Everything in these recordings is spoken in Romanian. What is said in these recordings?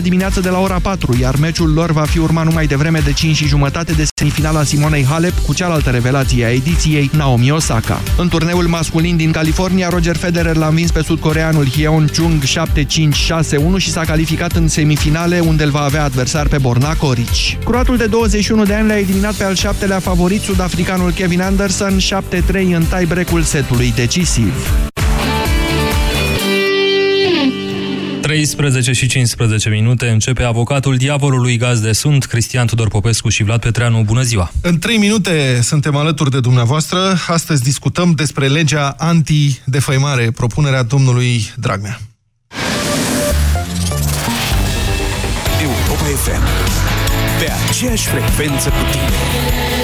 dimineață de la ora 4, iar meciul lor va fi urmat numai devreme de 5 și jumătate de semifinala Simonei Halep cu cealaltă revelație a ediției, Naomi Osaka. În turneul masculin din California, Roger Federer l-a învins pe sudcoreanul Hyeon Chung 7-5-6-1 și s-a calificat în semifinale, unde îl va avea adversar pe Borna Coric. Croatul de 21 de ani l-a eliminat pe al șaptelea favorit sudafricanul Kevin Anderson 7-3 în tie-break-ul setului decisiv. 13 și 15 minute începe avocatul diavolului gazde sunt Cristian Tudor Popescu și Vlad Petreanu. Bună ziua! În 3 minute suntem alături de dumneavoastră. Astăzi discutăm despre legea anti-defăimare, propunerea domnului Dragnea. Europa FM. Pe aceeași frecvență cu tine.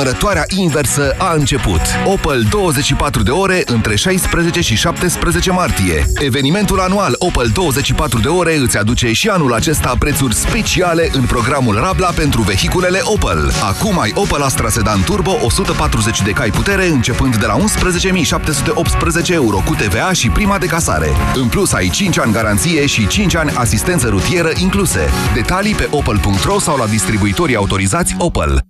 Numărătoarea inversă a început. Opel 24 de ore între 16 și 17 martie. Evenimentul anual Opel 24 de ore îți aduce și anul acesta prețuri speciale în programul Rabla pentru vehiculele Opel. Acum ai Opel Astra Sedan Turbo 140 de cai putere începând de la 11.718 euro cu TVA și prima de casare. În plus ai 5 ani garanție și 5 ani asistență rutieră incluse. Detalii pe opel.ro sau la distribuitorii autorizați Opel.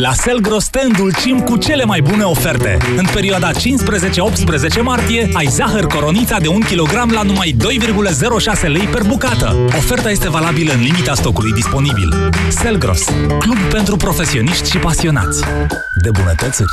La Selgros te îndulcim cu cele mai bune oferte. În perioada 15-18 martie ai zahăr coronița de 1 kg la numai 2,06 lei per bucată. Oferta este valabilă în limita stocului disponibil. Selgros, club pentru profesioniști și pasionați de bunătățuri.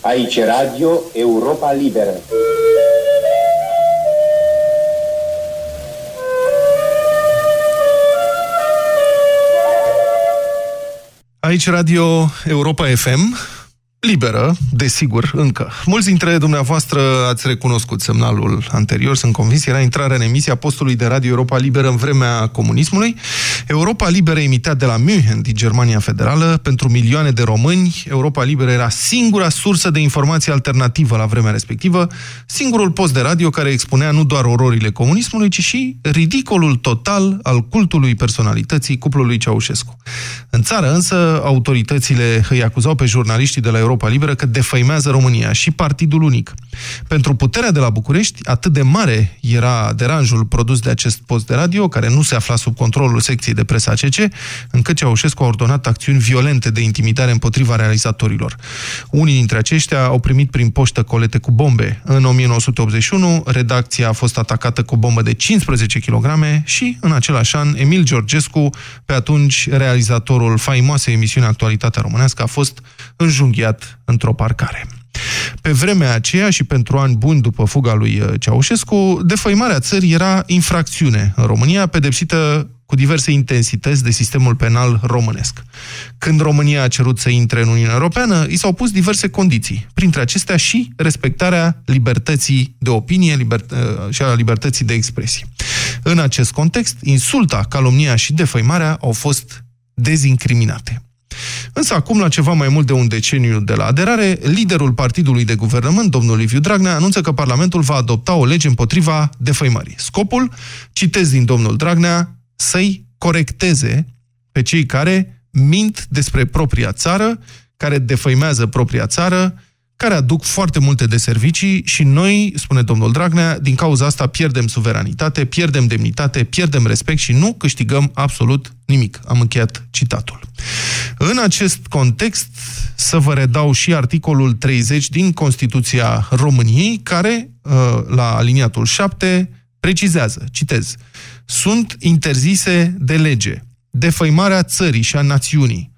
Aici Radio Europa Liberă. Aici Radio Europa FM, liberă, desigur, încă. Mulți dintre dumneavoastră ați recunoscut semnalul anterior, sunt convins, era intrarea în emisia postului de Radio Europa Liberă în vremea comunismului. Europa Liberă emitea de la München, din Germania Federală, pentru milioane de români. Europa Liberă era singura sursă de informație alternativă la vremea respectivă, singurul post de radio care expunea nu doar ororile comunismului, ci și ridicolul total al cultului personalității cuplului Ceaușescu. În țară însă, autoritățile îi acuzau pe jurnaliștii de la Europa Europa Liberă că defăimează România și Partidul Unic. Pentru puterea de la București, atât de mare era deranjul produs de acest post de radio, care nu se afla sub controlul secției de presă ACC, încât Ceaușescu a ordonat acțiuni violente de intimidare împotriva realizatorilor. Unii dintre aceștia au primit prin poștă colete cu bombe. În 1981, redacția a fost atacată cu o bombă de 15 kg și, în același an, Emil Georgescu, pe atunci realizatorul faimoasei emisiuni Actualitatea Românească, a fost înjunghiat într-o parcare. Pe vremea aceea și pentru ani buni după fuga lui uh, Ceaușescu, defăimarea țării era infracțiune în România, pedepsită cu diverse intensități de sistemul penal românesc. Când România a cerut să intre în Uniunea Europeană, i s-au pus diverse condiții, printre acestea și respectarea libertății de opinie libert uh, și a libertății de expresie. În acest context, insulta, calomnia și defăimarea au fost dezincriminate. Însă acum, la ceva mai mult de un deceniu de la aderare, liderul partidului de guvernământ, domnul Liviu Dragnea, anunță că Parlamentul va adopta o lege împotriva defăimării. Scopul, citez din domnul Dragnea, să-i corecteze pe cei care mint despre propria țară, care defăimează propria țară, care aduc foarte multe de servicii și noi, spune domnul Dragnea, din cauza asta pierdem suveranitate, pierdem demnitate, pierdem respect și nu câștigăm absolut nimic. Am încheiat citatul. În acest context, să vă redau și articolul 30 din Constituția României, care, uh, la aliniatul 7, precizează, citez, sunt interzise de lege defăimarea țării și a națiunii,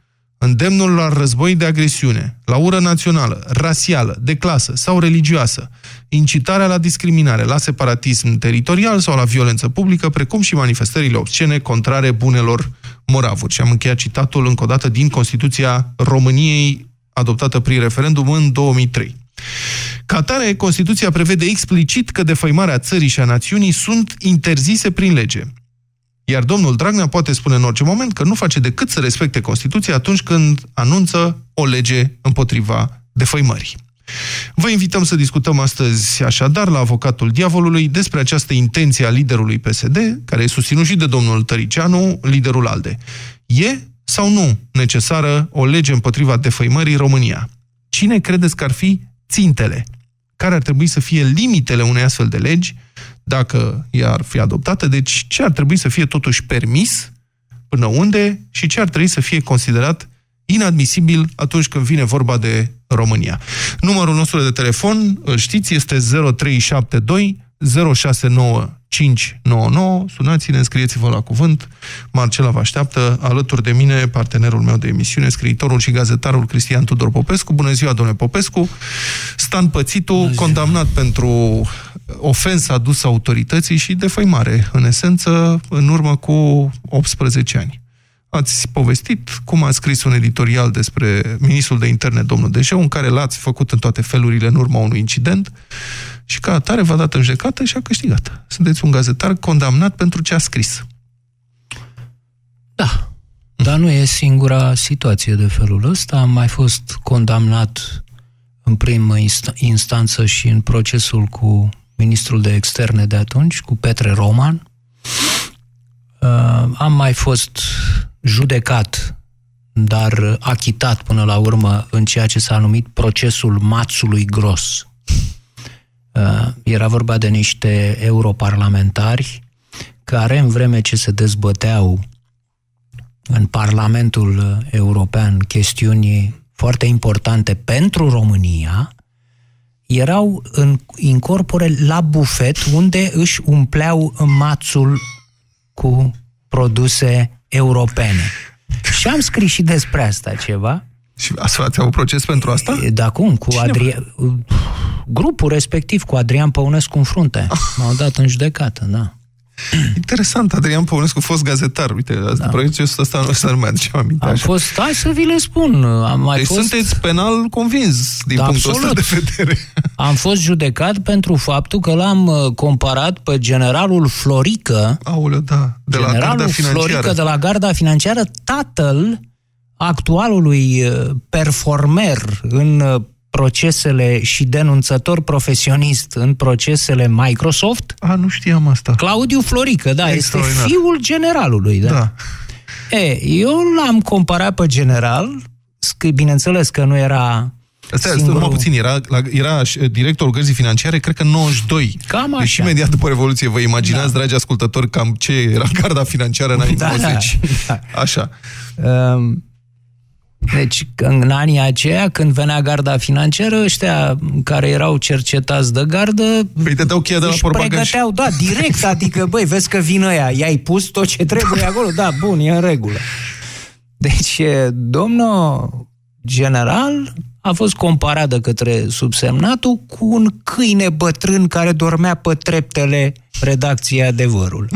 îndemnul la război de agresiune, la ură națională, rasială, de clasă sau religioasă, incitarea la discriminare, la separatism teritorial sau la violență publică, precum și manifestările obscene contrare bunelor moravuri. Și am încheiat citatul încă o dată din Constituția României adoptată prin referendum în 2003. Ca atare, Constituția prevede explicit că defăimarea țării și a națiunii sunt interzise prin lege. Iar domnul Dragnea poate spune în orice moment că nu face decât să respecte Constituția atunci când anunță o lege împotriva defăimării. Vă invităm să discutăm astăzi așadar la avocatul diavolului despre această intenție a liderului PSD, care e susținut și de domnul Tăricianu, liderul ALDE. E sau nu necesară o lege împotriva defăimării în România? Cine credeți că ar fi țintele? Care ar trebui să fie limitele unei astfel de legi dacă ea ar fi adoptată? Deci ce ar trebui să fie totuși permis, până unde și ce ar trebui să fie considerat inadmisibil atunci când vine vorba de România. Numărul nostru de telefon, îl știți, este 0372 069599. Sunați-ne, înscrieți-vă la cuvânt. Marcela vă așteaptă. Alături de mine, partenerul meu de emisiune, scriitorul și gazetarul Cristian Tudor Popescu. Bună ziua, domnule Popescu! Stan Pățitu, condamnat pentru ofensa adusă autorității și defăimare, în esență, în urmă cu 18 ani. Ați povestit cum a scris un editorial despre ministrul de interne, domnul Deșeu, în care l-ați făcut în toate felurile în urma unui incident și ca atare v-a dat în judecată și a câștigat. Sunteți un gazetar condamnat pentru ce a scris. Da, dar nu e singura situație de felul ăsta. Am mai fost condamnat în primă instanță și în procesul cu ministrul de externe de atunci, cu Petre Roman. Uh, am mai fost judecat, dar achitat până la urmă în ceea ce s-a numit procesul mațului gros. Uh, era vorba de niște europarlamentari care, în vreme ce se dezbăteau în Parlamentul European chestiuni foarte importante pentru România, erau în incorpore la bufet unde își umpleau mațul cu produse europene. Și am scris și despre asta ceva. Și ați avut proces pentru asta? Da, cum? Cu Adrian... Grupul respectiv, cu Adrian Păunescu în frunte. M-au dat în judecată, da. Interesant, Adrian Păunescu, fost gazetar. Uite, da. proiectul ăsta nu, ăsta nu mai aduce aminte. Am așa. fost, hai să vi le spun. Am mai deci fost... sunteți penal convins din da, punctul absolut. ăsta de vedere. Am fost judecat pentru faptul că l-am uh, comparat pe generalul Florică. Aoleu, da. De generalul la Garda Financiară. Florică de la Garda Financiară, tatăl actualului uh, performer în uh, procesele și denunțător profesionist în procesele Microsoft. A, nu știam asta. Claudiu Florică, da, este fiul generalului, da. da. E, eu l-am comparat pe general, bineînțeles că nu era Asta Singurul... numai puțin, era, la, era directorul gărzii financiare, cred că 92. Cam așa. Deci imediat după Revoluție, vă imaginați, da. dragi ascultători, cam ce era garda financiară în anii da, 90. Da, da. Așa. Um, deci, în anii aceia, când venea garda financiară, ăștia care erau cercetați de gardă... Păi te dau cheia de la pregăteau, da, direct, adică, băi, vezi că vin ăia, i-ai pus tot ce trebuie acolo? Da, bun, e în regulă. Deci, domnul general a fost comparat de către subsemnatul cu un câine bătrân care dormea pe treptele redacției adevărul.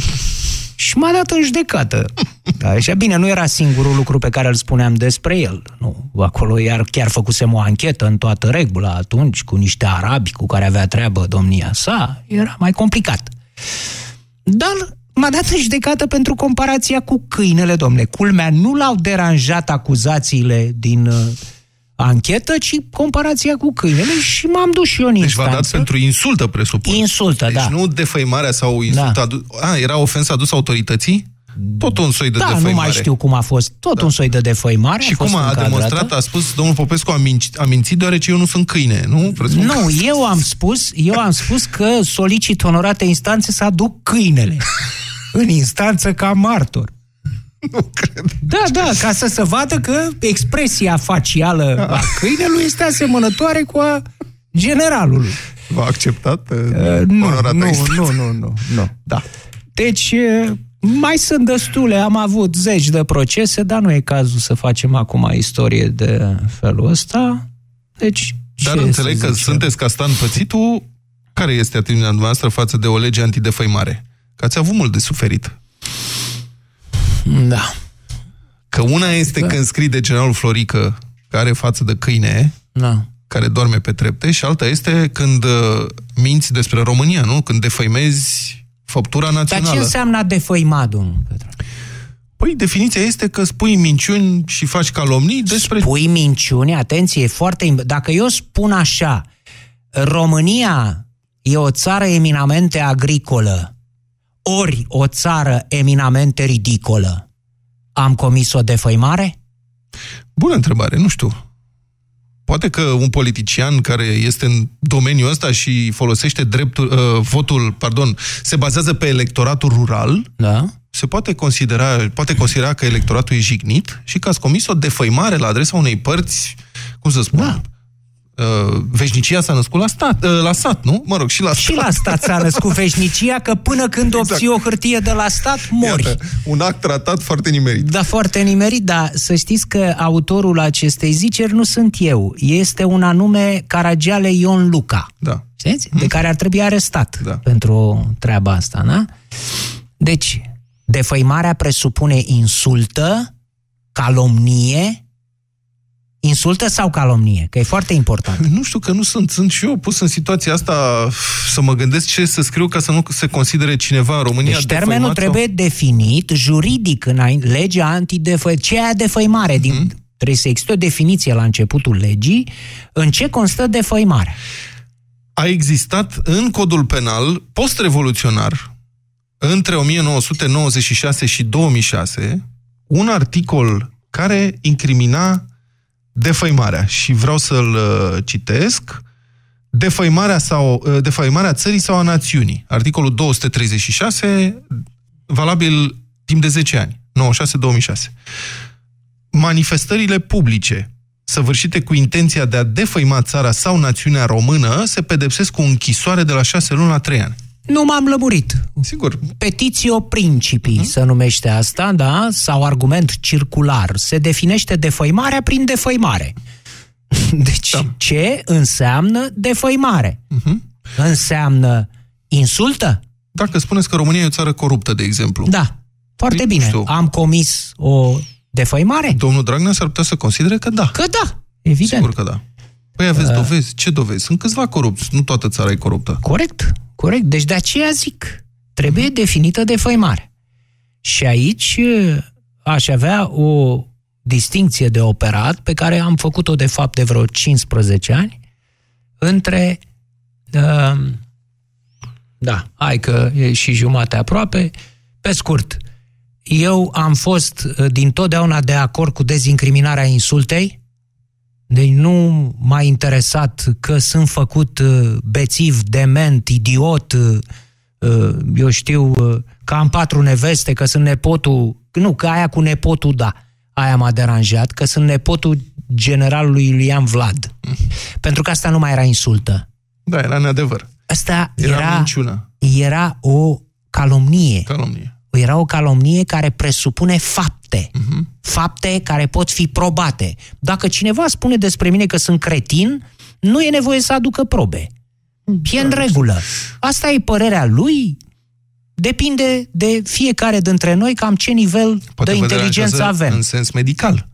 Și m-a dat în judecată. Da, așa bine, nu era singurul lucru pe care îl spuneam despre el. Nu, acolo iar chiar făcusem o anchetă în toată regula atunci, cu niște arabi cu care avea treabă domnia sa. Era mai complicat. Dar m-a dat în judecată pentru comparația cu câinele, domnule. Culmea, nu l-au deranjat acuzațiile din uh, anchetă, ci comparația cu câinele și m-am dus și eu în Deci instanță. v-a dat pentru insultă, presupun. Insultă, deci da. nu defăimarea sau insulta. Da. Adu- a, era ofensă adusă autorității? Tot un soi de da, defăimare. nu mai știu cum a fost. Tot da. un soi de defăimare. Și a fost cum a, a încadrată. demonstrat, a spus, domnul Popescu a, minț, a mințit deoarece eu nu sunt câine, nu? Presupun Nu, că- eu am spus, eu am spus că solicit onorate instanțe să aduc câinele în instanță ca martor. Nu cred. Da, da, ca să se vadă că expresia facială a câinelui este asemănătoare cu a generalului. V-a acceptat uh, Uh, nu, onorata nu, instanță? nu, nu, nu, nu, da. Deci, uh, mai sunt destule, am avut zeci de procese, dar nu e cazul să facem acum istorie de felul ăsta. Deci, Dar ce înțeleg să că zicem? sunteți ca Stan Pățitu. Care este atitudinea dumneavoastră față de o lege antidefăimare? Că ați avut mult de suferit. Da. Că una este Da. când scrii de generalul Florică, care are față de câine, Da. care doarme pe trepte, și alta este când uh, minți despre România, nu? Când defăimezi făptura Dar națională. ce înseamnă a defăima, domnul Petru? Păi, definiția este că spui minciuni și faci calomnii despre... Spui minciuni, atenție, e foarte... im- Dacă eu spun așa, România e o țară eminamente agricolă, ori o țară eminamente ridicolă, am comis o defăimare? Bună întrebare, nu știu. Poate că un politician care este în domeniul ăsta și folosește dreptul, uh, votul, pardon, se bazează pe electoratul rural, da. se poate considera, poate considera că electoratul e jignit și că ați comis o defăimare la adresa unei părți, cum să spun, da. Uh, veșnicia s-a născut la, stat, uh, la sat, nu? Mă rog, și la Și stat. la stat s-a născut veșnicia, că până când Exact. obții o hârtie de la stat, mori. Iată, un act tratat foarte nimerit. Da, foarte nimerit, dar să știți că autorul acestei ziceri nu sunt eu. Este un anume Caragiale Ion Luca. Da. Știți? De care ar trebui arestat da. pentru treaba asta, da? Deci, defăimarea presupune insultă, calomnie, insultă sau calomnie? Că e foarte important. Nu știu că nu sunt. Sunt și eu pus în situația asta să mă gândesc ce să scriu ca să nu se considere cineva în România Deci termenul defăimat trebuie definit juridic în legea antidefăimare. Ce e defăimare? Din, Mhm. Trebuie să existe o definiție la începutul legii în ce constă defăimarea. a existat în codul penal post-revoluționar, între 1996 și 2006, un articol care incrimina defăimarea. Și vreau să-l uh, citesc. Defăimarea, sau, uh, defăimarea țării sau a națiunii. Articolul 236, valabil timp de 10 ani, 96-2006. Manifestările publice săvârșite cu intenția de a defăima țara sau națiunea română se pedepsesc cu închisoare de la 6 luni la 3 ani. Nu m-am lămurit. Sigur. Petitio principii Mhm. uh-huh. se numește asta, da? Sau argument circular. Se definește defăimarea prin defăimare. Deci, da. ce înseamnă defăimare? Uh-huh. Înseamnă insultă? Dacă spuneți că România e o țară coruptă, de exemplu. Da. Foarte Păi, nu bine. știu. Am comis o defăimare? Domnul Dragnea s-ar putea să considere că da. Că da, evident. Sigur că da. Păi aveți Uh. dovezi? Ce dovezi? Sunt câțiva corupți. Nu toată țara e coruptă. Corect, corect. Deci de aceea zic, trebuie definită defăimare. Și aici eh, aș avea o distinție de operat pe care am făcut-o de fapt de vreo 15 ani între uh, da, hai că e și jumate aproape. Pe scurt, eu am fost uh, din totdeauna de acord cu dezincriminarea insultei, Deci nu m-a interesat că sunt făcut uh, bețiv, dement, idiot, uh, uh, eu știu, că am patru neveste, că sunt nepotul... Nu, că aia cu nepotul, da. Aia m-a deranjat, că sunt nepotul generalului Iulian Vlad. Pentru că asta nu mai era insultă. Da, era neadevăr. Asta Era era, minciună. era o calomnie. Calomnie. Era o calomnie care presupune fapte. Fapte care pot fi probate. Dacă cineva spune despre mine că sunt cretin, nu e nevoie să aducă probe. E în regulă. Asta e părerea lui. Depinde de fiecare dintre noi cam ce nivel Poate de vă inteligență deranjează avem. în sens medical.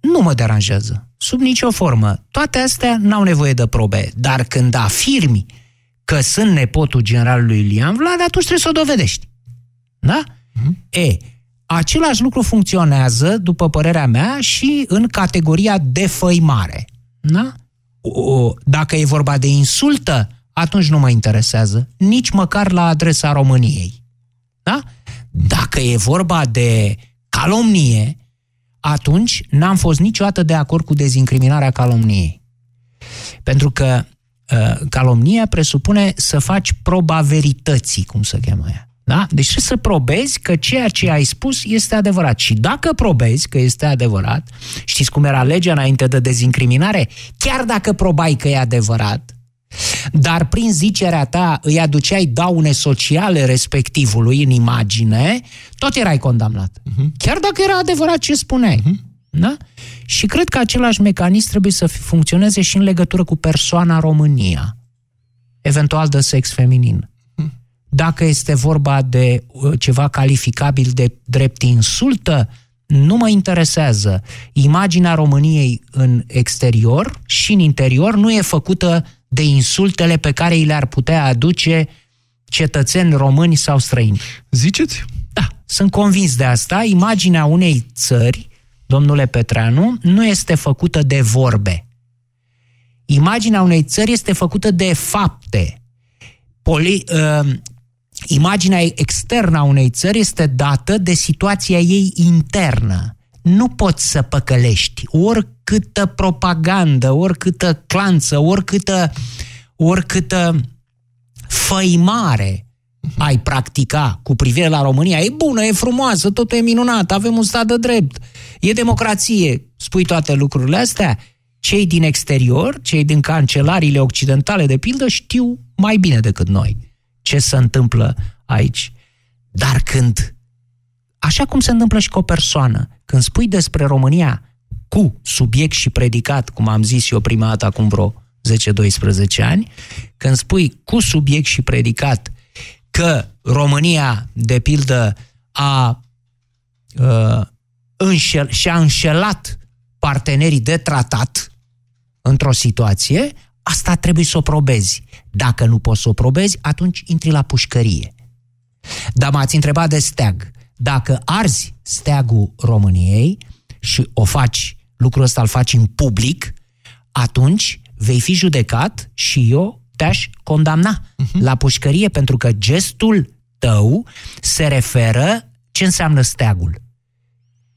Nu mă deranjează. Sub nicio formă. Toate astea n-au nevoie de probe. Dar când afirmi că sunt nepotul generalului Ilian Vlad, atunci trebuie să o dovedești. Da? E, același lucru funcționează, după părerea mea, și în categoria defăimare. Da? O, dacă e vorba de insultă, atunci nu mă interesează, nici măcar la adresa României. Da? Dacă e vorba de calomnie, atunci n-am fost niciodată de acord cu dezincriminarea calomniei. Pentru că uh, calomnia presupune să faci proba verității, cum se cheamă ea. Da? Deci trebuie să probezi că ceea ce ai spus este adevărat. Și dacă probezi că este adevărat, știți cum era legea înainte de dezincriminare? Chiar dacă probai că e adevărat, dar prin zicerea ta îi aduceai daune sociale respectivului în imagine, tot erai condamnat. Uh-huh. Chiar dacă era adevărat ce spuneai. Uh-huh. Da? Și cred că același mecanism trebuie să funcționeze și în legătură cu persoana România, eventual de sex feminin. Dacă este vorba de uh, ceva calificabil de drept insultă, nu mă interesează. Imaginea României în exterior și în interior nu e făcută de insultele pe care îi le-ar putea aduce cetățeni români sau străini. Ziceți? Da, sunt convins de asta. Imaginea unei țări, domnule Petreanu, nu este făcută de vorbe. Imaginea unei țări este făcută de fapte. Poli, uh, imaginea externă a unei țări este dată de situația ei internă. Nu poți să păcălești oricâtă propagandă, oricâtă clanță, oricâtă, oricâtă făimare ai practica cu privire la România. E bună, e frumoasă, totul e minunat, avem un stat de drept, e democrație. Spui toate lucrurile astea, cei din exterior, cei din cancelariile occidentale, de pildă, știu mai bine decât noi ce se întâmplă aici. Dar când, așa cum se întâmplă și cu o persoană, când spui despre România cu subiect și predicat, cum am zis eu prima dată acum vreo 10-12 ani, când spui cu subiect și predicat că România, de pildă, a uh, înșel, și-a înșelat partenerii de tratat într-o situație, asta trebuie să o probezi. Dacă nu poți să o probezi, atunci intri la pușcărie. Dar m-ați întrebat de steag. Dacă arzi steagul României și o faci, lucrul ăsta îl faci în public, atunci vei fi judecat și eu te-aș condamna uh-huh. la pușcărie pentru că gestul tău se referă ce înseamnă steagul.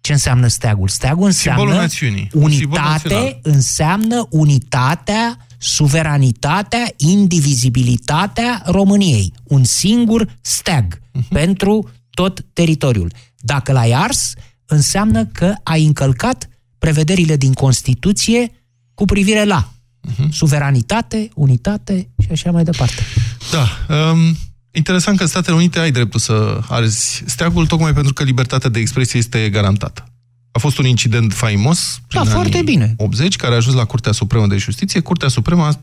Ce înseamnă steagul? Steagul înseamnă națiunii. unitate, înseamnă unitatea, suveranitatea, indivizibilitatea României. Un singur steag uh-huh. pentru tot teritoriul. Dacă l-ai ars, înseamnă că ai încălcat prevederile din Constituție cu privire la uh-huh. suveranitate, unitate și așa mai departe. Da. Um, interesant că în Statele Unite ai dreptul să arzi steagul, tocmai pentru că libertatea de expresie este garantată. A fost un incident faimos da, foarte bine. 80, care a ajuns la Curtea Supremă de Justiție. Curtea Supremă a,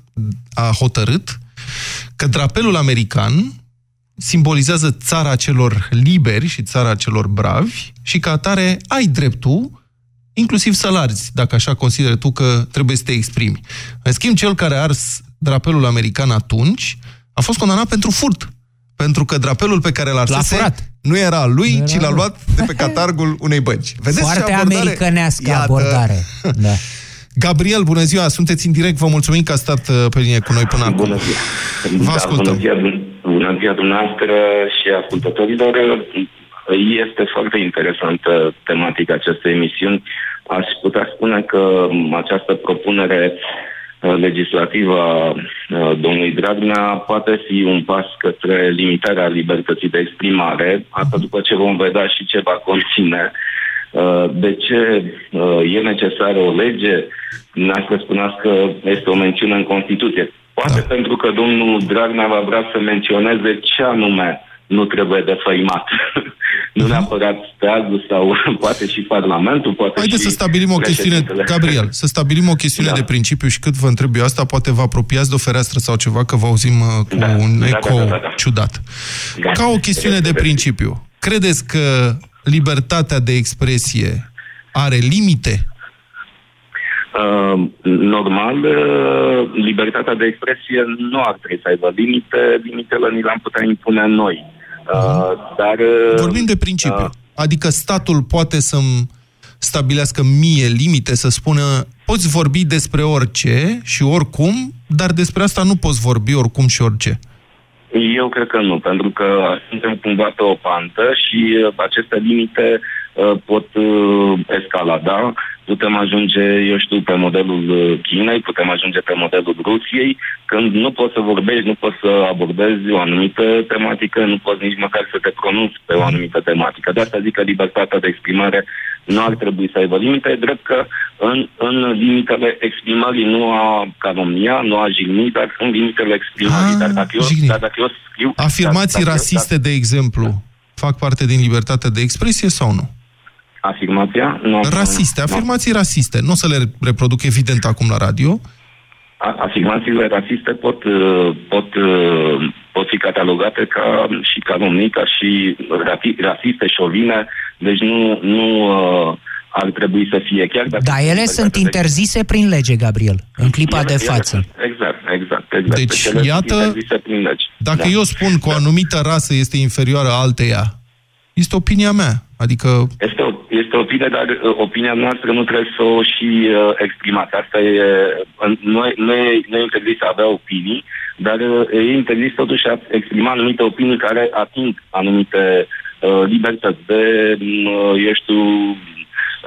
a hotărât că drapelul american simbolizează țara celor liberi și țara celor bravi și ca atare ai dreptul inclusiv să-l arzi, dacă așa consideri tu că trebuie să te exprimi. În schimb, cel care a ars drapelul american atunci a fost condamnat pentru furt. Pentru că drapelul pe care l-a arsese nu era al lui, era ci l-a luat de pe catargul unei bănci. Vedeți Foarte abordare? americanească Iată. abordare. Da. Gabriel, bună ziua, sunteți în direct, vă mulțumim că a stat uh, pe linie cu noi până acum. Bună ziua. Vă ascultăm. Bună ziua, bună ziua dumneavoastră și ascultătorilor. Este foarte interesantă tematica acestei emisiuni. Aș putea spune că această propunere uh, legislativă a uh, domnului Dragnea poate fi un pas către limitarea libertății de exprimare, asta după ce vom vedea și ce va conține. Uh, de ce e necesară o lege? Dumneavoastră spuneați că este o mențiune în Constituție. Poate da. pentru că domnul Dragnea va vrea să menționeze ce anume nu trebuie defăimat. nu neapărat steagul sau poate și Parlamentul, poate Haideți și să stabilim o chestiune, Gabriel, să stabilim o chestiune da. de principiu și cât vă întreb eu asta, poate vă apropiați de o fereastră sau ceva, că vă auzim uh, cu da. un da, eco da, da, da, da. ciudat. Da. Ca o chestiune de principiu, credeți că libertatea de expresie are limite? Uh, normal, uh, libertatea de expresie nu ar trebui să aibă limite, limitele ni le-am putea impune noi. Uh, dar... Uh, Vorbim de principiu. Uh, adică statul poate să-mi stabilească mie limite, să spună poți vorbi despre orice și oricum, dar despre asta nu poți vorbi oricum și orice. Eu cred că nu, pentru că suntem cumva pe o pantă și uh, aceste limite uh, pot uh, escalada putem ajunge, eu știu, pe modelul uh, Chinei, putem ajunge pe modelul Rusiei, când nu poți să vorbești, nu poți să abordezi o anumită tematică, nu poți nici măcar să te pronunți pe o anumită tematică. De asta zic că libertatea de exprimare nu ar trebui să aibă limite, e drept că în, în limitele exprimării nu a calomnia, nu a jigni, dar în limitele exprimării. Ah, dar, dacă eu, dar dacă eu scriu... Afirmații dacă, rasiste, dacă, de exemplu, fac parte din libertatea de expresie sau nu? Afirmația? Nu, rasiste, afirmații nu. rasiste. Nu o să le reproduc evident acum la radio. Afirmațiile rasiste pot, uh, pot, uh, pot fi catalogate ca și calomnii, ca și rasiste, șovine, deci nu, nu uh, ar trebui să fie chiar dacă... Dar ele sunt interzise de... prin lege, Gabriel, în clipa ele, de față. Ele, exact, exact, exact. Deci, deci iată, prin lege. dacă da. eu spun că o anumită rasă este inferioară alteia, este opinia mea. Adică... Este, o, este opinie, dar uh, opinia noastră nu trebuie să o și uh, exprimați. Asta e... Noi, noi, noi interzis să avea opinii, dar uh, e interzis totuși a exprima anumite opinii care ating anumite uh, libertăți de, uh, eu știu,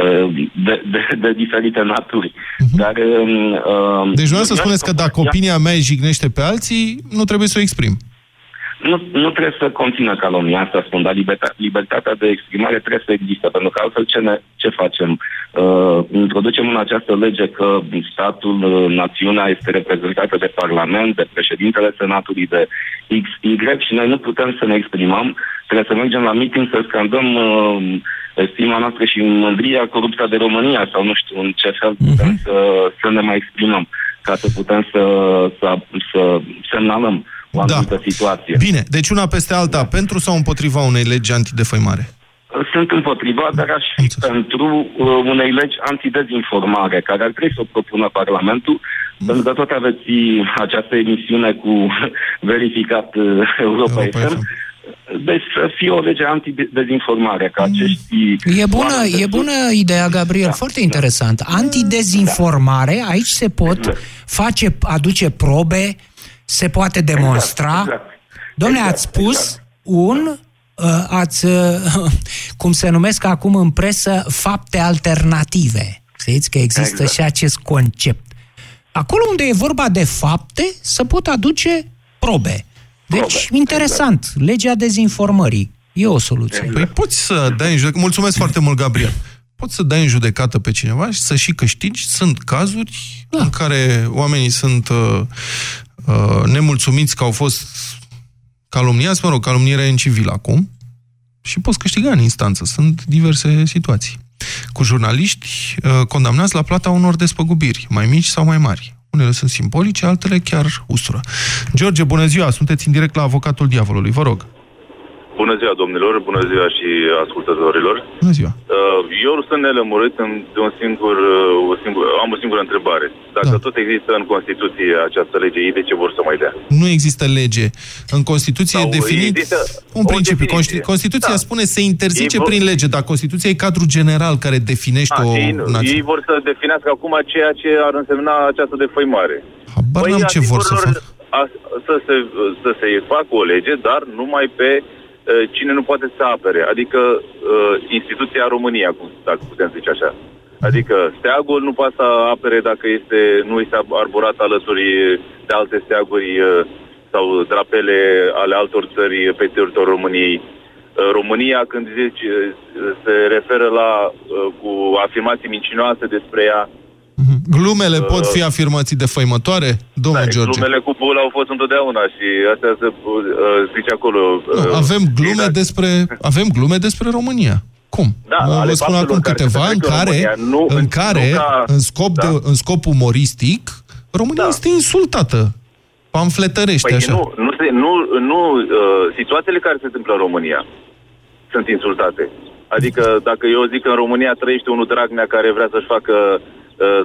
uh, de, de, de diferite naturi. Uh-huh. Dar, uh, deci vreau să spuneți că dacă opinia mea jignește pe alții, nu trebuie să o exprim. Nu, nu trebuie să conțină calomnia asta, spun, dar liberta, libertatea de exprimare trebuie să existe, pentru că altfel ce, ne, ce facem? Uh, introducem în această lege că statul, uh, națiunea este reprezentată de Parlament, de președintele Senatului, de X, Y și noi nu putem să ne exprimăm, trebuie să mergem la meeting să scandăm uh, estima noastră și mândria corupția de România sau nu știu în ce fel putem uh-huh. să, să ne mai exprimăm ca să putem să, să, să semnalăm o anumită da. situație. Bine, deci una peste alta, da. pentru sau împotriva unei legi antidefăimare? Sunt împotriva, dar aș fi Înțeles. pentru uh, unei legi antidezinformare, care ar trebui să o propună Parlamentul, mm. pentru că tot aveți această emisiune cu verificat uh, Europa, Europa FM. FM. Deci să fie o lege antidezinformare, ca mm. acești... E bună, e bună ideea, Gabriel, da, foarte interesant. Da. Antidezinformare, da. aici se pot exact. face, aduce probe, se poate demonstra. Exact, exact. Domnule, exact, ați spus exact. un uh, ați, uh, cum se numesc acum în presă, fapte alternative. Știți că există exact. și acest concept. Acolo unde e vorba de fapte, să pot aduce probe. Deci, probe. interesant. Exact. Legea dezinformării. E o soluție. Exact. Păi poți să dai în judecată. Mulțumesc foarte mult, Gabriel. Poți să dai în judecată pe cineva și să și câștigi. Sunt cazuri da. în care oamenii sunt uh, Uh, nemulțumiți că au fost calomniați, mă rog, calomnierea în civil acum, și poți câștiga în instanță. Sunt diverse situații. Cu jurnaliști uh, condamnați la plata unor despăgubiri, mai mici sau mai mari. Unele sunt simbolice, altele chiar ustură. George, bună ziua! Sunteți în direct la Avocatul Diavolului, vă rog. Bună ziua, domnilor, bună ziua și ascultătorilor. Bună ziua. Uh, eu sunt nelămurit de un singur, uh, o singur, am o singură întrebare. Dacă da. tot există în Constituție această lege, ei de ce vor să mai dea? Nu există lege. În Constituție Sau e definit un principiu. Definiție. Constituția da. spune se interzice vor... prin lege, dar Constituția e cadru general care definește A, o ei, nație. Ei vor să definească acum ceea ce ar însemna această defăimare. Habar păi, n-am ce vor să facă. Să se, să se facă o lege, dar numai pe cine nu poate să apere, adică uh, instituția România, cum, dacă putem zice așa. Adică steagul nu poate să apere dacă este, nu este arborat alături de alte steaguri uh, sau drapele ale altor țări pe teritoriul României. Uh, România, când zici, uh, se referă la uh, cu afirmații mincinoase despre ea, Glumele pot fi afirmații defăimătoare, domnul da, George? glumele cu bula au fost întotdeauna și astea se uh, zice acolo. Nu, uh, avem glume despre avem glume despre România. Cum? Da, Vă ale vă spun faptelor acum care câteva se în petrec în care, România, nu- în nu care ca- în, scop Da. de, în scop umoristic, România este insultată. Pamfletărește Păi așa. nu, nu, se, nu, nu uh, situațiile care se întâmplă în România sunt insultate. Adică dacă eu zic că în România trăiește unul Dragnea care vrea să-și facă uh,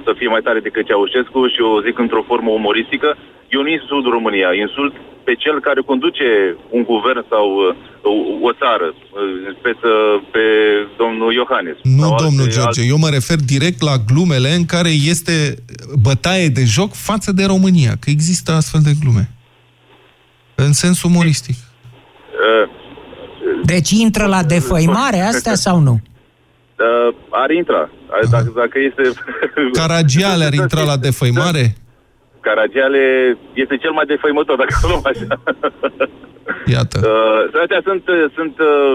să fie mai tare decât Ceaușescu și eu zic într-o formă umoristică, eu nu insult România, insult pe cel care conduce un guvern sau uh, o țară, uh, pe, pe domnul Iohannis. Nu, sau domnul alte- George, eu mă refer direct la glumele în care este bătaie de joc față de România, că există astfel de glume. În sens umoristic. Uh, Deci intră la defăimare astea sau nu? uh, ar intra. Ar- Dacă, dacă este... Caragiale ar intra la defăimare? Caragiale este cel mai defăimător, dacă o luăm așa. Iată. Uh, astea sunt, uh, sunt uh,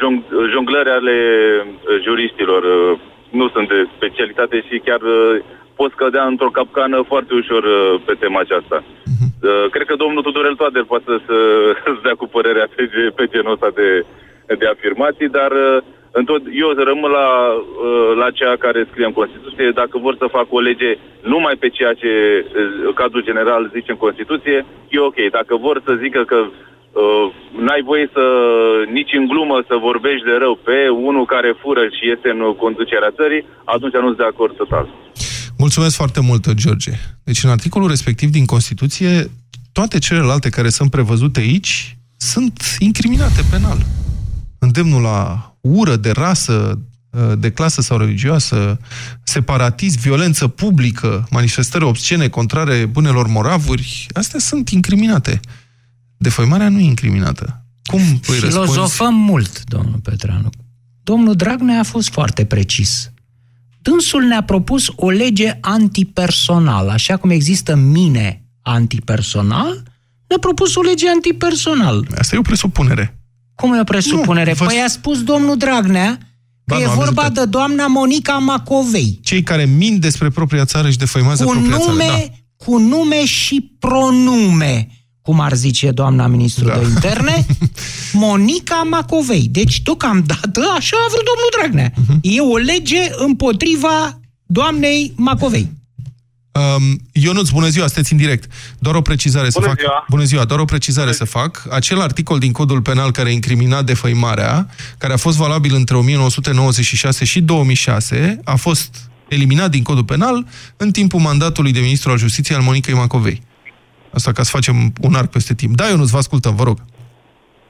jong- jonglări ale uh, juriștilor. Uh, nu sunt de specialitate și chiar uh, poți cădea într-o capcană foarte ușor uh, pe tema aceasta. Uh, cred că domnul Tudorel Toader poate să, să dea cu părerea pe, ge- pe genul ăsta de, de afirmații, dar uh, în tot, eu rămân la, uh, la ceea care scrie în Constituție. Dacă vor să facă o lege numai pe ceea ce uh, cadrul general zice în Constituție, e ok. Dacă vor să zică că uh, n-ai voie să nici în glumă să vorbești de rău pe unul care fură și este în conducerea țării, atunci nu sunt de acord total. Mulțumesc foarte mult, George. Deci în articolul respectiv din Constituție, toate celelalte care sunt prevăzute aici sunt incriminate penal. Îndemnul la ură de rasă, de clasă sau religioasă, separatism, violență publică, manifestări obscene contrare bunelor moravuri, astea sunt incriminate. Defăimarea nu e incriminată. Cum îi răspunzi? Filozofăm mult, domnul Petreanu. Domnul Dragnea a fost foarte precis. Dânsul ne-a propus o lege antipersonală, așa cum există mine antipersonal, ne-a propus o lege antipersonal. Asta e o presupunere. Cum e o presupunere? Nu, vă- Păi a spus domnul Dragnea că Ba, e nu, aveți vorba dreptate. de doamna Monica Macovei. Cei care mint despre propria țară și defăimează Cu propria nume, țară. Da. cu nume și pronume, cum ar zice doamna ministru Da. de interne, Monica Macovei. Deci, deocamdată, așa a vrut domnul Dragnea. Mhm. E o lege împotriva doamnei Macovei. Um, Ionuț, bună ziua, sunteți în direct. Doar o precizare să Bună fac. ziua. Bună ziua, doar o precizare să fac. Acel articol din codul penal care incrimina defăimarea, care a fost valabil între 1996 și 2006, a fost eliminat din codul penal în timpul mandatului de ministru al justiției al Monicăi Macovei. Asta ca să facem un arc peste timp. Da, Ionuț, vă ascultăm, vă rog.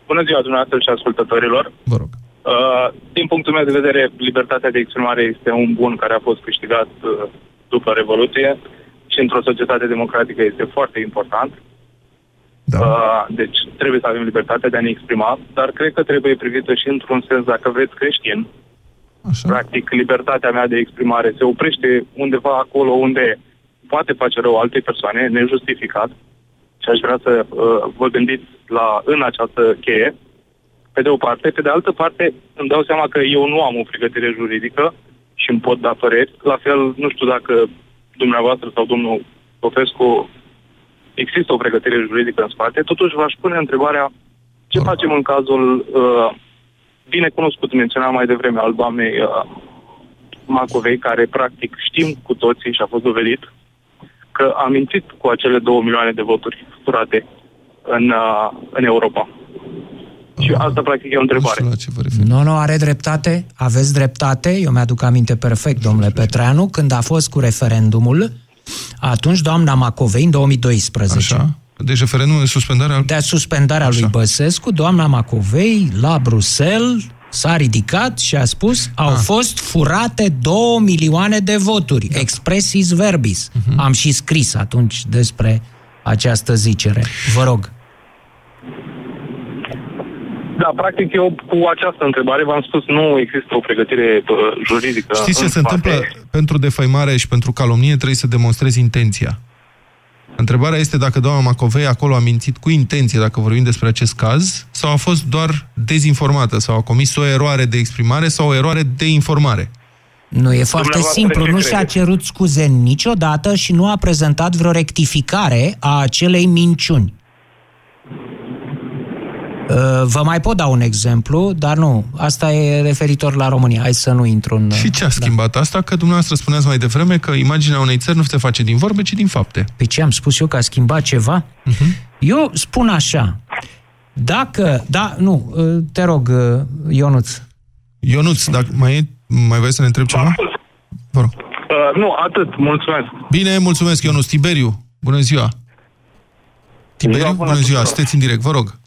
Bună ziua dumneavoastră și ascultătorilor. Vă rog. Uh, din punctul meu de vedere, libertatea de exprimare este un bun care a fost câștigat uh, după Revoluție și într-o societate democratică este foarte important. Da. Uh, deci trebuie să avem libertatea de a ne exprima, dar cred că trebuie privită și într-un sens, dacă vreți, creștin. Așa. Practic, libertatea mea de exprimare se oprește undeva acolo unde poate face rău altei persoane, nejustificat. Și aș vrea să uh, vă gândiți la, în această cheie, pe de o parte. Pe de altă parte, îmi dau seama că eu nu am o pregătire juridică și îmi pot da păreri. La fel, nu știu dacă dumneavoastră sau domnul Popescu există o pregătire juridică în spate. Totuși v-aș pune întrebarea ce facem în cazul uh, bine cunoscut, menționat mai devreme, al doamnei uh, Macovei, care practic știm cu toții și a fost dovedit că a mințit cu acele două milioane de voturi furate în, uh, în Europa. Și asta practic e o întrebare. Nu, nu, are dreptate, aveți dreptate, eu mi-aduc aminte perfect, domnule Petreanu, când a fost cu referendumul, atunci doamna Macovei, în 2012, Așa. Deci referendumul de suspendare al... de suspendarea lui Băsescu, doamna Macovei, la Bruxelles, s-a ridicat și a spus au Ah. fost furate două milioane de voturi. Expressis verbis. Mhm. Am și scris atunci despre această zicere. Vă rog. Da, practic eu cu această întrebare v-am spus, nu există o pregătire uh, juridică. Știți ce în se spate. întâmplă? Pentru defăimare și pentru calomnie trebuie să demonstrezi intenția. Întrebarea este dacă doamna Macovei acolo a mințit cu intenție, dacă vorbim despre acest caz, sau a fost doar dezinformată, sau a comis o eroare de exprimare sau o eroare de informare. Nu, e foarte Dumneavoastră simplu. ce Nu și-a credeți? cerut scuze niciodată și nu a prezentat vreo rectificare a acelei minciuni. Uh, Vă mai pot da un exemplu, dar nu. Asta e referitor la România. Hai să nu intru în... Și ce a schimbat asta? Că dumneavoastră spuneați mai devreme că imaginea unei țări nu se face din vorbe, ci din fapte. Pe ce am spus eu că a schimbat ceva? Uh-huh. Eu spun așa. Dacă... Da, nu, uh, te rog, uh, Ionuț. Ionuț, dacă mai, e, mai vrei să ne întreb ceva? Vă rog. Uh, nu, atât, mulțumesc. Bine, mulțumesc, Ionuț. Tiberiu, bună ziua. Tiberiu, bună, bună ziua, sunteți în direct, vă rog.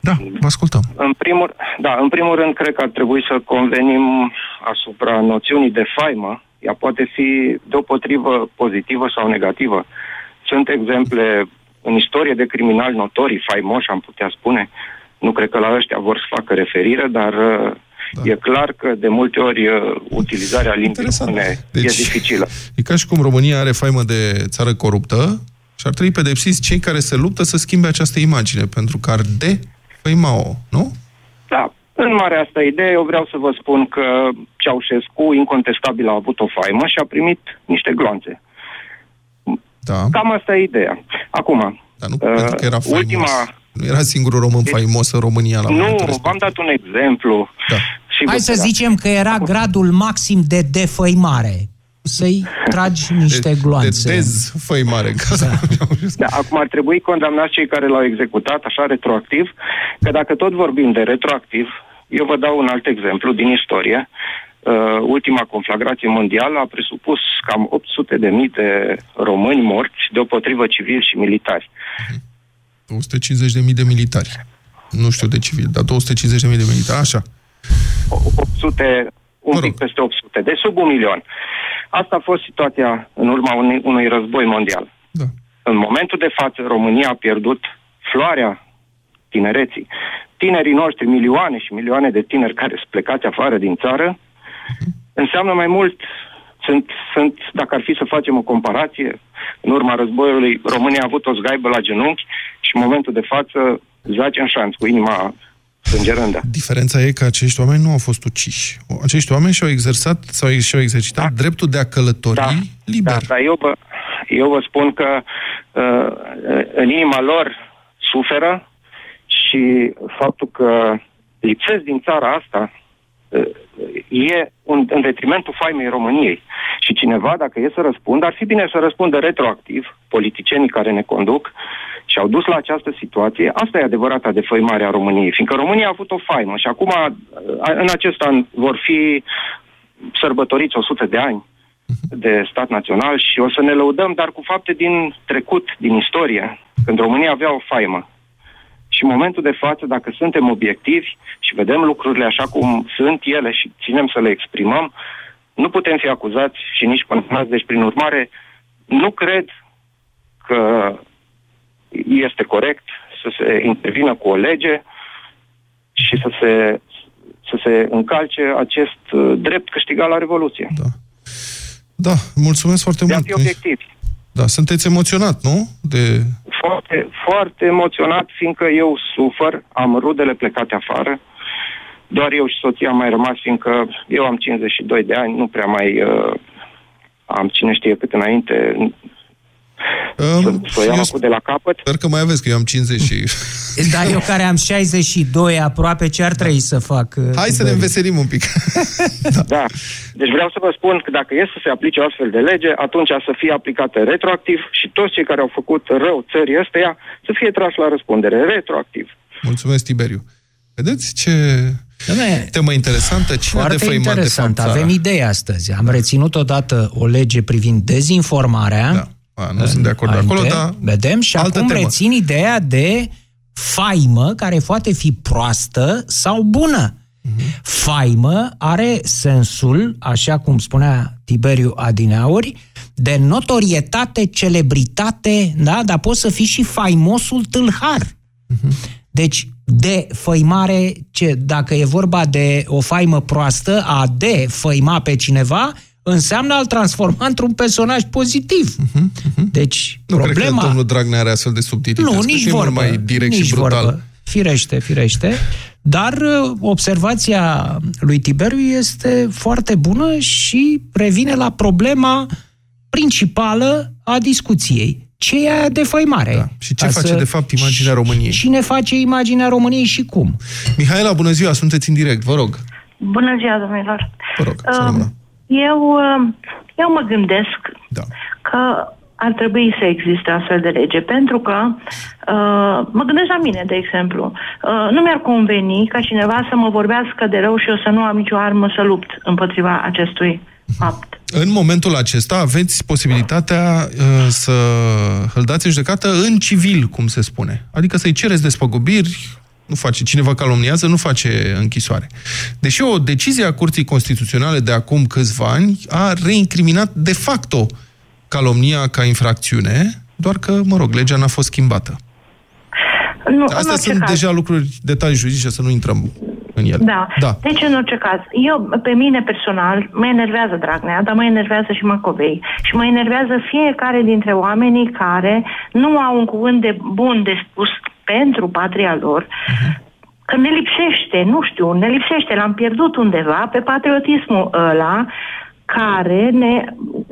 Da, vă ascultăm. În primul, da, în primul rând, cred că ar trebui să convenim asupra noțiunii de faimă. Ea poate fi deopotrivă pozitivă sau negativă. Sunt exemple în istorie de criminali notorii, faimoși, am putea spune. Nu cred că la ăștia vor să facă referire, dar da. e clar că de multe ori uh, utilizarea limbii române deci, e dificilă. E ca și cum România are faimă de țară coruptă și ar trebui pedepsiți cei care se luptă să schimbe această imagine, pentru că ar de Făimao, nu? Da. În mare asta idee, eu vreau să vă spun că Ceaușescu incontestabil a avut o faimă și a primit niște gloanțe. Da. Cam asta e ideea. Acum, Dar nu uh, pentru că era faimos. ultima... Nu era singurul român deci, faimos în România la Nu, momentul respectiv. v-am dat un exemplu. Da. Și Hai să zicem că era gradul maxim de defăimare. Să-i tragi niște gloanțe. De dezfăimare. Ca să... Da, acum ar trebui condamnați cei care l-au executat așa retroactiv, că dacă tot vorbim de retroactiv, eu vă dau un alt exemplu din istorie. Uh, ultima conflagrație mondială a presupus cam 800 de mii de români morți, deopotrivă civili și militari. 250 de mii de militari. Nu știu de civil, dar 250 de mii de militari, așa. 800, un mă pic peste 800, de sub un milion. Asta a fost situația în urma unui, unui război mondial. Da. În momentul de față, România a pierdut floarea tinereții. Tinerii noștri, milioane și milioane de tineri care sunt plecați afară din țară, înseamnă mai mult, sunt, sunt, dacă ar fi să facem o comparație, în urma războiului, România a avut o zgaibă la genunchi și în momentul de față zace în șanț, cu inima sângerândă. Diferența e că acești oameni nu au fost uciși. Acești oameni și-au exersat sau și-au exercitat da. dreptul de a călători da. liber. Da, dar eu vă, eu vă spun că uh, în inima lor suferă și faptul că lipsesc din țara asta uh, e un, în detrimentul faimei României. Și cineva, dacă e să răspundă, ar fi bine să răspundă retroactiv, politicienii care ne conduc, și au dus la această situație, asta e adevărata defăimare a României, fiindcă România a avut o faimă și acum, în acest an, vor fi sărbătoriți 100 de ani de stat național și o să ne lăudăm, dar cu fapte din trecut, din istorie, când România avea o faimă. Și în momentul de față, dacă suntem obiectivi și vedem lucrurile așa cum sunt ele și ținem să le exprimăm, nu putem fi acuzați și nici condamnați. Deci, prin urmare, nu cred că este corect să se intervină cu o lege și să se, să se încalce acest uh, drept câștigat la Revoluție. Da. Da, mulțumesc foarte de mult. a fi obiectivi. Da, sunteți emoționat, nu? De... Foarte, foarte emoționat, fiindcă eu sufăr, am rudele plecate afară, doar eu și soția am mai rămas, fiindcă eu am 52 de ani, nu prea mai uh, am cine știe cât înainte, Um, să o iau acum de la capăt. Sper că mai aveți, că eu am 50 și... Da, eu care am 62 aproape, ce ar trebui să fac? Hai să ne înveselim un pic. da. da. Deci vreau să vă spun că dacă e să se aplice o astfel de lege, atunci să fie aplicată retroactiv și toți cei care au făcut rău țării ăsteia să fie trași la răspundere retroactiv. Mulțumesc, Tiberiu. Vedeți ce Doamne, temă interesantă? Cine Foarte de interesant. De Avem idei astăzi. Am reținut odată o lege privind dezinformarea. Da. A, nu sunt de acord de acolo, dar... Vedem și acum temă. rețin ideea de faimă care poate fi proastă sau bună. Uh-huh. Faimă are sensul, așa cum spunea Tiberiu Adineauri, de notorietate, celebritate, da? dar poți să fii și faimosul tâlhar. Uh-huh. Deci, de făimare, ce, dacă e vorba de o faimă proastă, a de făima pe cineva, înseamnă a-l transforma într-un personaj pozitiv. Deci, Nu cred problema... că domnul Dragnea are astfel de subtilități. Nu, Cred nici că e mult vorbă. mai direct nici și brutal. Vorbă. Firește, firește. Dar uh, observația lui Tiberiu este foarte bună și revine la problema principală a discuției. Ce e aia de făimare? Da. Și ce face, de fapt, imaginea României? Cine face imaginea României și cum? Mihaela, bună ziua, sunteți în direct, vă rog. Bună ziua, domnilor. Vă rog, să Uh, rămână. Eu, uh, eu mă gândesc Da. că ar trebui să existe astfel de lege, pentru că uh, mă gândesc la mine, de exemplu. Uh, nu mi-ar conveni ca cineva să mă vorbească de rău și eu să nu am nicio armă să lupt împotriva acestui fapt. În momentul acesta aveți posibilitatea uh, să îl dați în judecată în civil, cum se spune. Adică să-i cereți despăgubiri, nu face, cine vă calomniază, nu face închisoare. Deși o decizie a Curții Constituționale de acum câțiva ani a reincriminat de facto calomnia ca infracțiune, doar că, mă rog, legea n-a fost schimbată. Nu, în Astea orice sunt caz. deja lucruri, detalii juridice, să nu intrăm în ele. Da. da. Deci, în orice caz, eu, pe mine personal, mă enervează Dragnea, dar mă enervează și Macovei. Și mă enervează fiecare dintre oamenii care nu au un cuvânt de bun de spus pentru patria lor, că ne lipsește, nu știu, ne lipsește, l-am pierdut undeva pe patriotismul ăla care ne,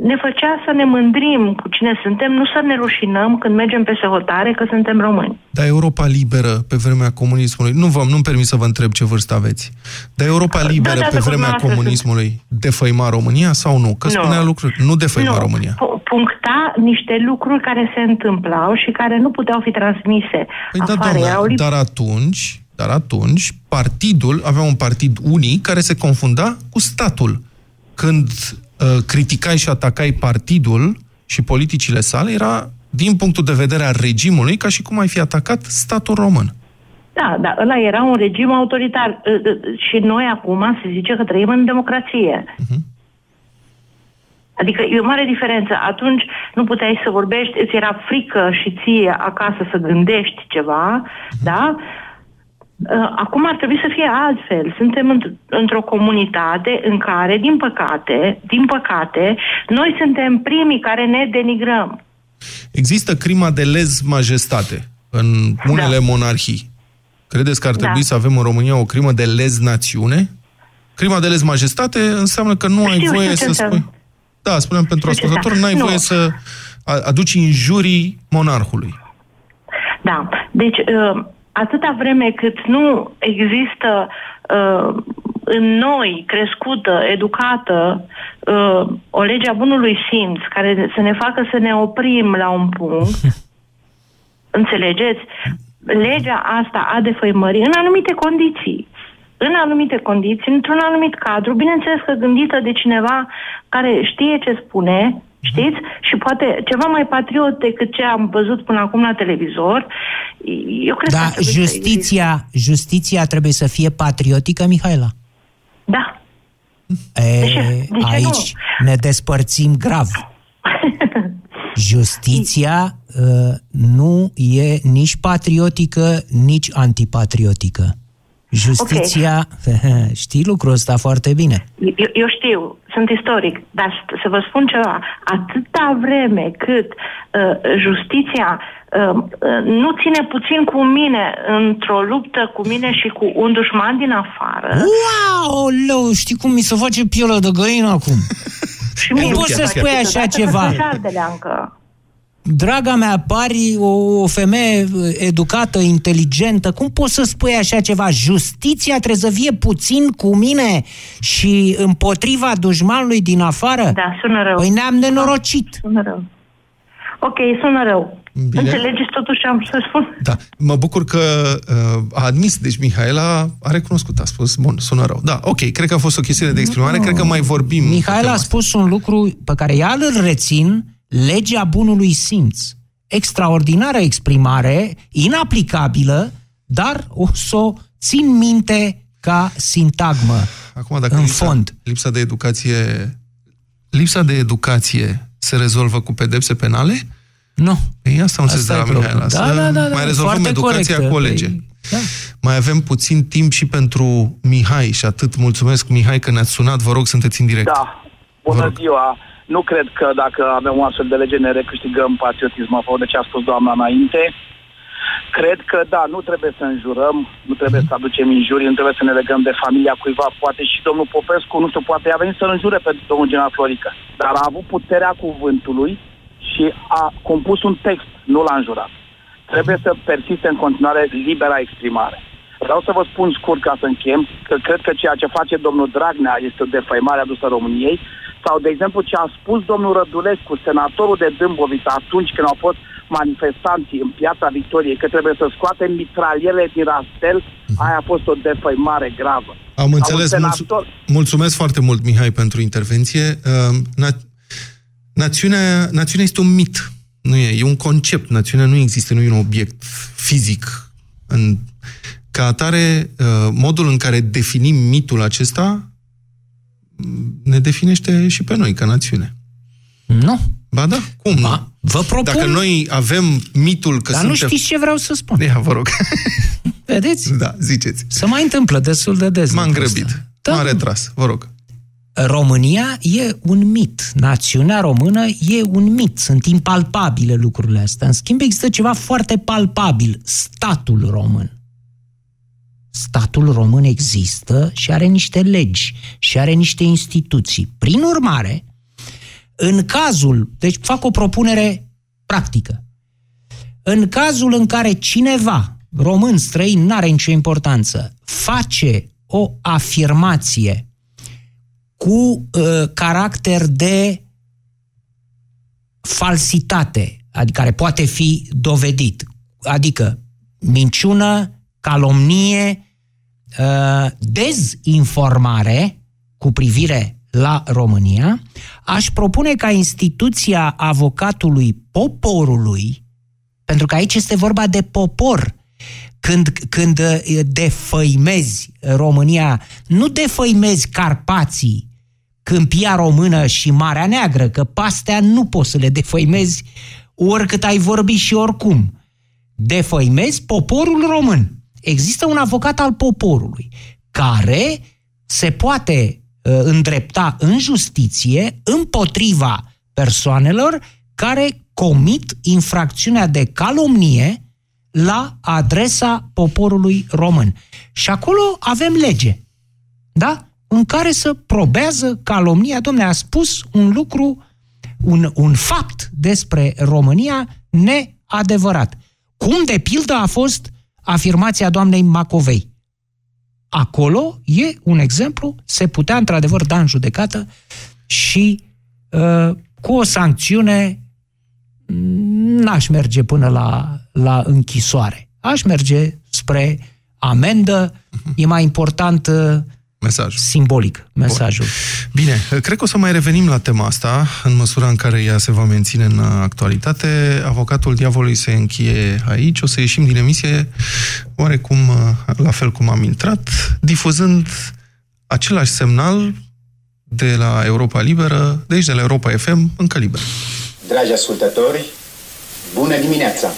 ne făcea să ne mândrim cu cine suntem, nu să ne rușinăm când mergem pe hotare că suntem români. Dar Europa Liberă, pe vremea comunismului, nu vă, nu-mi permit să vă întreb ce vârstă aveți, dar Europa Liberă, da, pe da, vremea dumneavoastră comunismului, defăima România sau nu? Că Nu. spunea lucruri, nu defăima Nu. România. Pu- Puncta niște lucruri care se întâmplau și care nu puteau fi transmise Păi da, afară. Erau doamnă, lip- dar atunci, dar atunci, partidul avea un partid unic care se confunda cu statul. Când uh, criticai și atacai partidul și politicile sale, era, din punctul de vedere al regimului, ca și cum ai fi atacat statul român. Da, da, ăla era un regim autoritar Ă, ă, și noi acum se zice că trăim în democrație. Adică e o mare diferență. Atunci nu puteai să vorbești, îți era frică și ție acasă să gândești ceva, da? Uh, Acum ar trebui să fie altfel. Suntem într- într-o comunitate în care, din păcate, din păcate, noi suntem primii care ne denigrăm. Există crima de lez majestate în unele da. monarhii. Credeți că ar trebui Da. să avem în România o crimă de lez națiune? Crima de lez majestate înseamnă că nu ai Știu, voie știu ce să înseamnă. spui... Da, spuneam pentru Știu ce ascultător, înseamnă. n-ai Nu. voie să a- aduci injurii monarhului. Da. Deci, uh, atâta vreme cât nu există uh, în noi, crescută, educată, uh, o lege a bunului simț care să ne facă să ne oprim la un punct, înțelegeți? Legea asta a defăimării în anumite condiții. În anumite condiții, într-un anumit cadru, bineînțeles că gândită de cineva care știe ce spune, știți? Și poate ceva mai patriot decât ce am văzut până acum la televizor. Eu cred că Da, ar trebui să existe. justiția, justiția trebuie să fie patriotică, Mihaela? Da. E, De ce? De ce aici ne despărțim grav. Justiția uh, nu e nici patriotică, nici antipatriotică. Justiția, știi lucrul ăsta foarte bine. Eu, eu știu, sunt istoric, dar s- să vă spun ceva. Atâta vreme cât uh, justiția uh, uh, nu ține puțin cu mine într-o luptă cu mine și cu un dușman din afară, Wow, leu, știi cum mi se face pielea de găină acum? și Cum mie poți să spui așa ceva? Leancă. Draga mea, pari o, o femeie educată, inteligentă. Cum poți să spui așa ceva? Justiția trebuie să fie puțin cu mine și împotriva dușmanului din afară? Da, sună rău. Păi ne-am nenorocit. Sună rău. Ok, sună rău. Bine. Înțelegeți totuși ce am să spun? Da, mă bucur că uh, a admis, deci Mihaela a recunoscut, a spus, bun, sună rău. Da, ok, cred că a fost o chestiune de exprimare, cred că mai vorbim. pe Mihail tema a asta. spus un lucru pe care iar îl rețin, legea bunului simț. Extraordinară exprimare, inaplicabilă, dar o să o țin minte ca sintagmă. Acum, dacă în lipsa, fond. lipsa de educație lipsa de educație se rezolvă cu pedepse penale? Nu. Păi asta am înțeles de Asta la e Mihaela. problema. să Da, da, da, da. mai rezolvăm Foarte educația corectă. cu o lege. Păi, Da. Mai avem puțin timp și pentru Mihai și atât. Mulțumesc, Mihai, că ne-ați sunat. Vă rog, sunteți în direct. Da. Bună ziua. Nu cred că dacă avem o astfel de lege ne recâștigăm patriotismul a de ce a spus doamna înainte. Cred că, da, nu trebuie să înjurăm, nu trebuie să aducem injurii, nu trebuie să ne legăm de familia cuiva. Poate și domnul Popescu, nu știu, poate a venit să-l înjure pe domnul general Florică. Dar a avut puterea cuvântului și a compus un text, nu l-a înjurat. Trebuie să persiste în continuare libera exprimare. Vreau să vă spun scurt ca să închem că cred că ceea ce face domnul Dragnea este o defăimare adusă României sau, de exemplu, ce a spus domnul Rădulescu, senatorul de Dâmbovița, atunci când au fost manifestanții în piața Victoriei, că trebuie să scoatem mitraliere din rastel, Mhm. aia a fost o defăimare gravă. Am înțeles. senator... Mulțu- mulțumesc foarte mult, Mihai, pentru intervenție. Uh, Na- națiunea, națiunea este un mit. Nu e, e un concept. Națiunea nu există, nu e un obiect fizic. În, ca atare, uh, modul în care definim mitul acesta mm, ne definește și pe noi ca națiune. Nu. Ba da, cum nu? Vă propun... Dacă noi avem mitul că Dar suntem... nu știți ce vreau să spun. Ia, vă rog. Vedeți? Da, ziceți. Se mai întâmplă destul de des. M-am lucrul grăbit. ăsta. Da. M-am retras. Vă rog. România e un mit. Națiunea română e un mit. Sunt impalpabile lucrurile astea. În schimb, există ceva foarte palpabil. Statul român. Statul român există și are niște legi și are niște instituții. Prin urmare, în cazul, deci fac o propunere practică. În cazul în care cineva, român, străin, nu are nicio importanță, face o afirmație cu uh, caracter de falsitate, adică care poate fi dovedit, adică minciună, calomnie, uh, dezinformare cu privire la România, aș propune ca instituția avocatului poporului, pentru că aici este vorba de popor, când, când uh, defăimezi România, nu defăimezi Carpații, Câmpia Română și Marea Neagră, că pastea nu poți să le defăimezi oricât ai vorbi și oricum. Defăimezi poporul român. Există un avocat al poporului care se poate uh, îndrepta în justiție împotriva persoanelor care comit infracțiunea de calomnie la adresa poporului român. Și acolo avem lege. Da? În care să probează calomnia. Domne, a spus un lucru, un, un fapt despre România neadevărat. Cum, de pildă, a fost afirmația doamnei Macovei. Acolo e un exemplu, se putea într-adevăr da în judecată și uh, cu o sancțiune n-aș merge până la, la închisoare. Aș merge spre amendă, e mai important uh, Mesaj. simbolic mesajul. Bun. Bine, cred că o să mai revenim la tema asta, în măsura în care ea se va menține în actualitate. Avocatul diavolului se încheie aici, o să ieșim din emisie, oarecum la fel cum am intrat, difuzând același semnal de la Europa Liberă, de aici de la Europa FM, încă liber. Dragi ascultători, bună dimineața!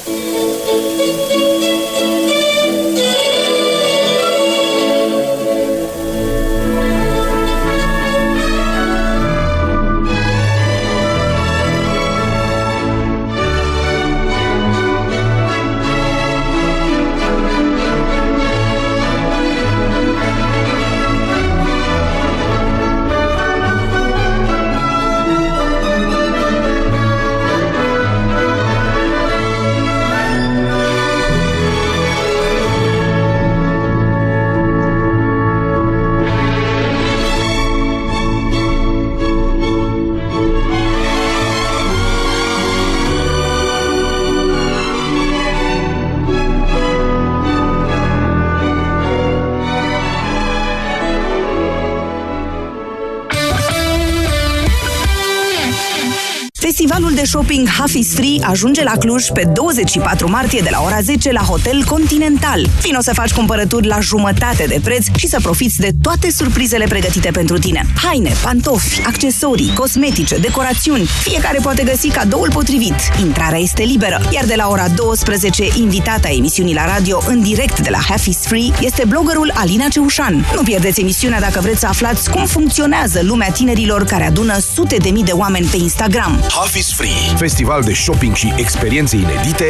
Shopping Half is Free ajunge la Cluj pe 24 martie de la ora 10 la Hotel Continental. Vino să faci cumpărături la jumătate de preț și să profiți de toate surprizele pregătite pentru tine. Haine, pantofi, accesorii, cosmetice, decorațiuni. Fiecare poate găsi cadoul potrivit. Intrarea este liberă, iar de la ora 12, invitata emisiunii la radio în direct de la Half is Free este bloggerul Alina Ceușan. Nu pierdeți emisiunea dacă vreți să aflați cum funcționează lumea tinerilor care adună sute de mii de oameni pe Instagram. Half is Free, festival de shopping și experiențe inedite